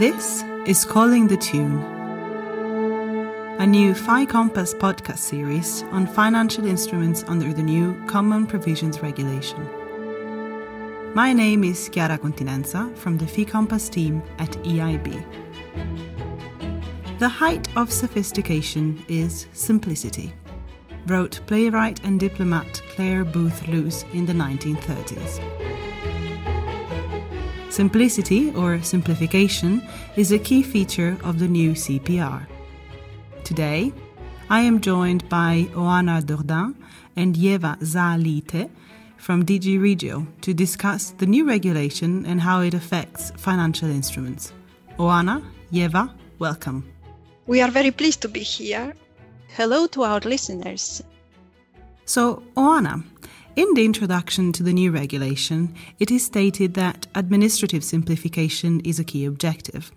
This is Calling the Tune, a new Fi Compass podcast series on financial instruments under the new Common Provisions Regulation. My name is Chiara Continenza from the Fi Compass team at EIB. The height of sophistication is simplicity, wrote playwright and diplomat Clare Boothe Luce in the 1930s. Simplicity, or simplification, is a key feature of the new CPR. Today, I am joined by Oana Dordain and Ieva Zalité from DG Regio to discuss the new regulation and how it affects financial instruments. Oana, Ieva, welcome. We are very pleased to be here. Hello to our listeners. So, Oana, in the introduction to the new regulation, it is stated that administrative simplification is a key objective.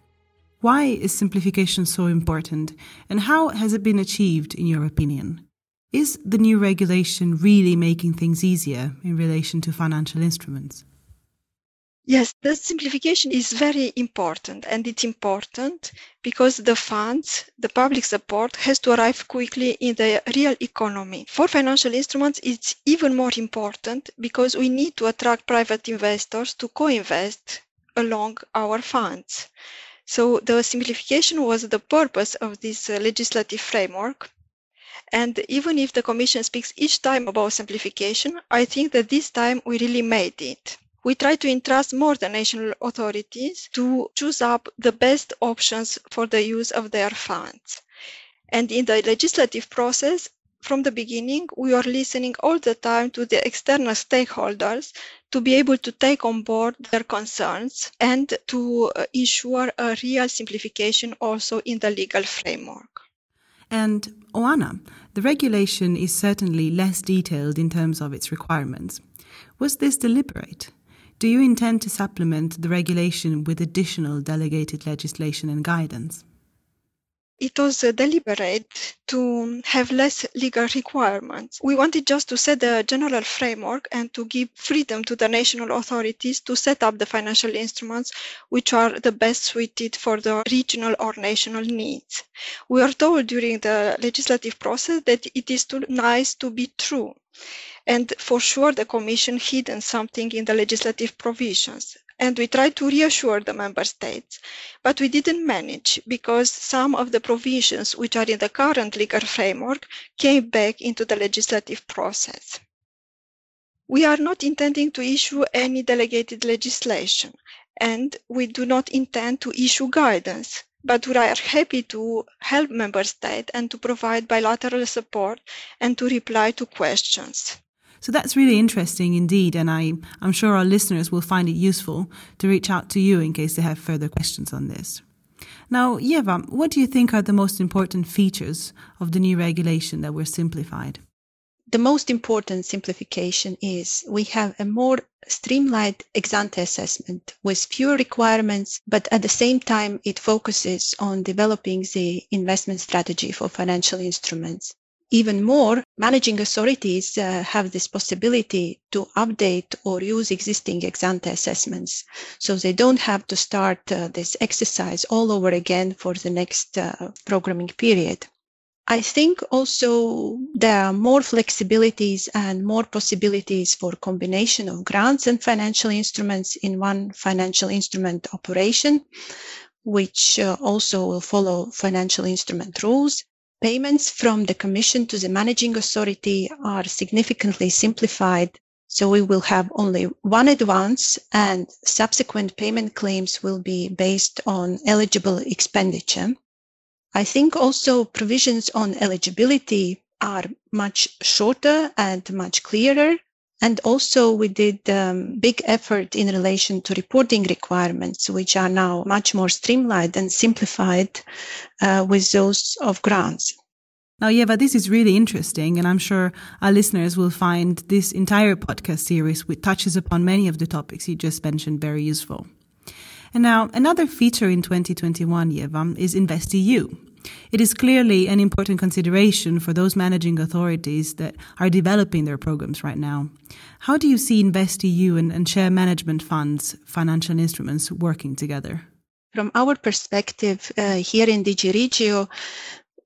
Why is simplification so important, and how has it been achieved, in your opinion? Is the new regulation really making things easier in relation to financial instruments? Yes, the simplification is very important and it's important because the funds, the public support has to arrive quickly in the real economy. For financial instruments, it's even more important because we need to attract private investors to co-invest along our funds. So the simplification was the purpose of this uh, legislative framework. And even if the Commission speaks each time about simplification, I think that this time we really made it we try to entrust more the national authorities to choose up the best options for the use of their funds. And in the legislative process, from the beginning, we are listening all the time to the external stakeholders to be able to take on board their concerns and to uh, ensure a real simplification also in the legal framework. And Oana, the regulation is certainly less detailed in terms of its requirements. Was this deliberate? Do you intend to supplement the regulation with additional delegated legislation and guidance? It was uh, deliberate to have less legal requirements. We wanted just to set the general framework and to give freedom to the national authorities to set up the financial instruments which are the best suited for the regional or national needs. We are told during the legislative process that it is too nice to be true. And for sure, the Commission hidden something in the legislative provisions. And we tried to reassure the member states, but we didn't manage because some of the provisions which are in the current legal framework came back into the legislative process. We are not intending to issue any delegated legislation, and we do not intend to issue guidance but we are happy to help member states and to provide bilateral support and to reply to questions. So that's really interesting indeed, and I, I'm sure our listeners will find it useful to reach out to you in case they have further questions on this. Now, Ieva, what do you think are the most important features of the new regulation that were simplified? The most important simplification is we have a more streamlined ex ante assessment with fewer requirements, but at the same time, it focuses on developing the investment strategy for financial instruments even more, managing authorities uh, have this possibility to update or use existing ex ante assessments. So they don't have to start uh, this exercise all over again for the next uh, programming period. I think also there are more flexibilities and more possibilities for combination of grants and financial instruments in one financial instrument operation, which uh, also will follow financial instrument rules. Payments from the Commission to the managing authority are significantly simplified, so we will have only one advance and subsequent payment claims will be based on eligible expenditure. I think also provisions on eligibility are much shorter and much clearer. And also we did um, big effort in relation to reporting requirements, which are now much more streamlined and simplified uh, with those of grants. Now, Ieva, this is really interesting, and I'm sure our listeners will find this entire podcast series, which touches upon many of the topics you just mentioned, very useful. And now, another feature in 2021, Ieva, is InvestEU. It is clearly an important consideration for those managing authorities that are developing their programs right now. How do you see InvestEU and, and share management funds, financial instruments working together? From our perspective uh, here in DG Regio,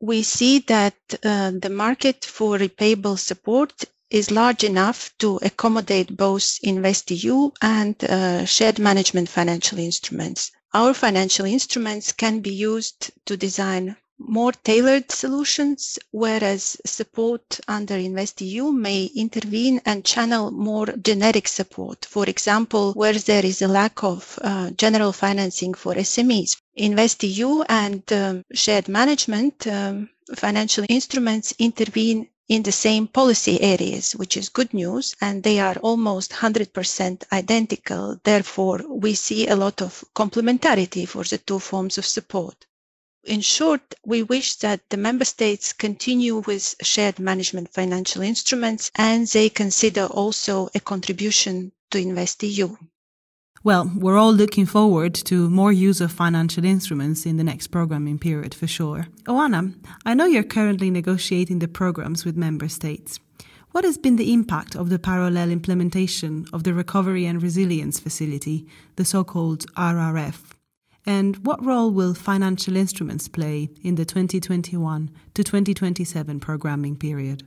we see that uh, the market for repayable support is large enough to accommodate both InvestEU and uh, shared management financial instruments. Our financial instruments can be used to design more tailored solutions, whereas support under InvestEU may intervene and channel more generic support. For example, where there is a lack of uh, general financing for SMEs. InvestEU and um, shared management um, financial instruments intervene in the same policy areas, which is good news, and they are almost 100% identical. Therefore, we see a lot of complementarity for the two forms of support. In short, we wish that the member states continue with shared management financial instruments and they consider also a contribution to InvestEU. Well, we're all looking forward to more use of financial instruments in the next programming period for sure. Oana, I know you're currently negotiating the programs with member states. What has been the impact of the parallel implementation of the Recovery and Resilience Facility, the so called RRF? And what role will financial instruments play in the 2021 to 2027 programming period?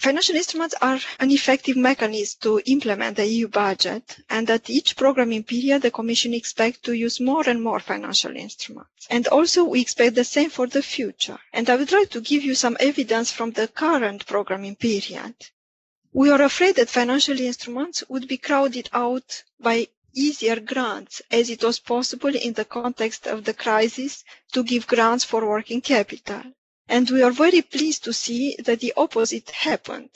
Financial instruments are an effective mechanism to implement the EU budget, and at each programming period, the Commission expects to use more and more financial instruments. And also, we expect the same for the future. And I would like to give you some evidence from the current programming period. We are afraid that financial instruments would be crowded out by easier grants as it was possible in the context of the crisis to give grants for working capital. And we are very pleased to see that the opposite happened.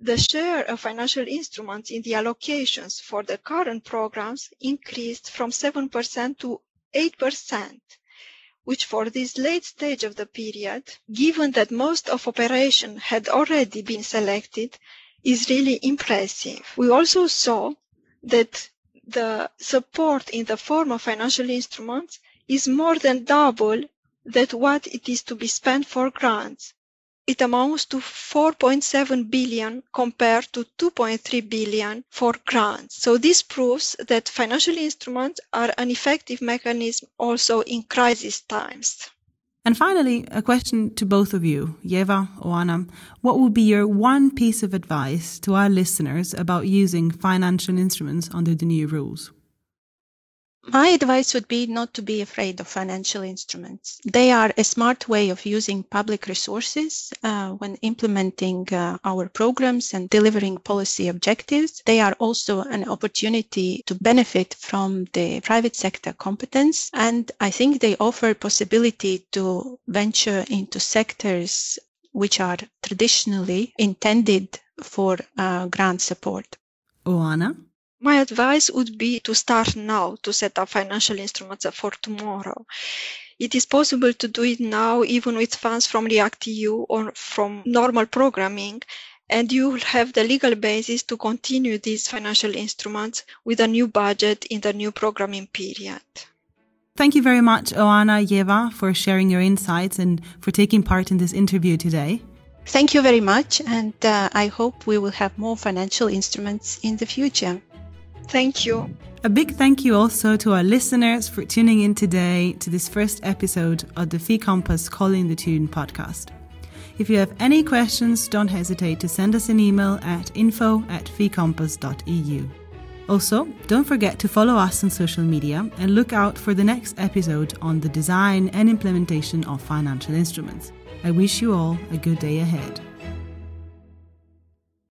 The share of financial instruments in the allocations for the current programs increased from 7% to 8%, which for this late stage of the period, given that most of operations had already been selected, is really impressive. We also saw that the support in the form of financial instruments is more than double that what it is to be spent for grants. It amounts to 4.7 billion compared to 2.3 billion for grants. So this proves that financial instruments are an effective mechanism also in crisis times. And finally, a question to both of you, Ieva, Oana. What would be your one piece of advice to our listeners about using financial instruments under the new rules? My advice would be not to be afraid of financial instruments. They are a smart way of using public resources uh, when implementing uh, our programs and delivering policy objectives. They are also an opportunity to benefit from the private sector competence. And I think they offer possibility to venture into sectors which are traditionally intended for uh, grant support. Oana? My advice would be to start now to set up financial instruments for tomorrow. It is possible to do it now, even with funds from REACT-EU or from normal programming, and you will have the legal basis to continue these financial instruments with a new budget in the new programming period. Thank you very much, Oana Ieva, for sharing your insights and for taking part in this interview today. Thank you very much, and uh, I hope we will have more financial instruments in the future. Thank you. A big thank you also to our listeners for tuning in today to this first episode of the Fi Compass Calling the Tune podcast. If you have any questions, don't hesitate to send us an email at info at ficompass.eu. Also, don't forget to follow us on social media and look out for the next episode on the design and implementation of financial instruments. I wish you all a good day ahead.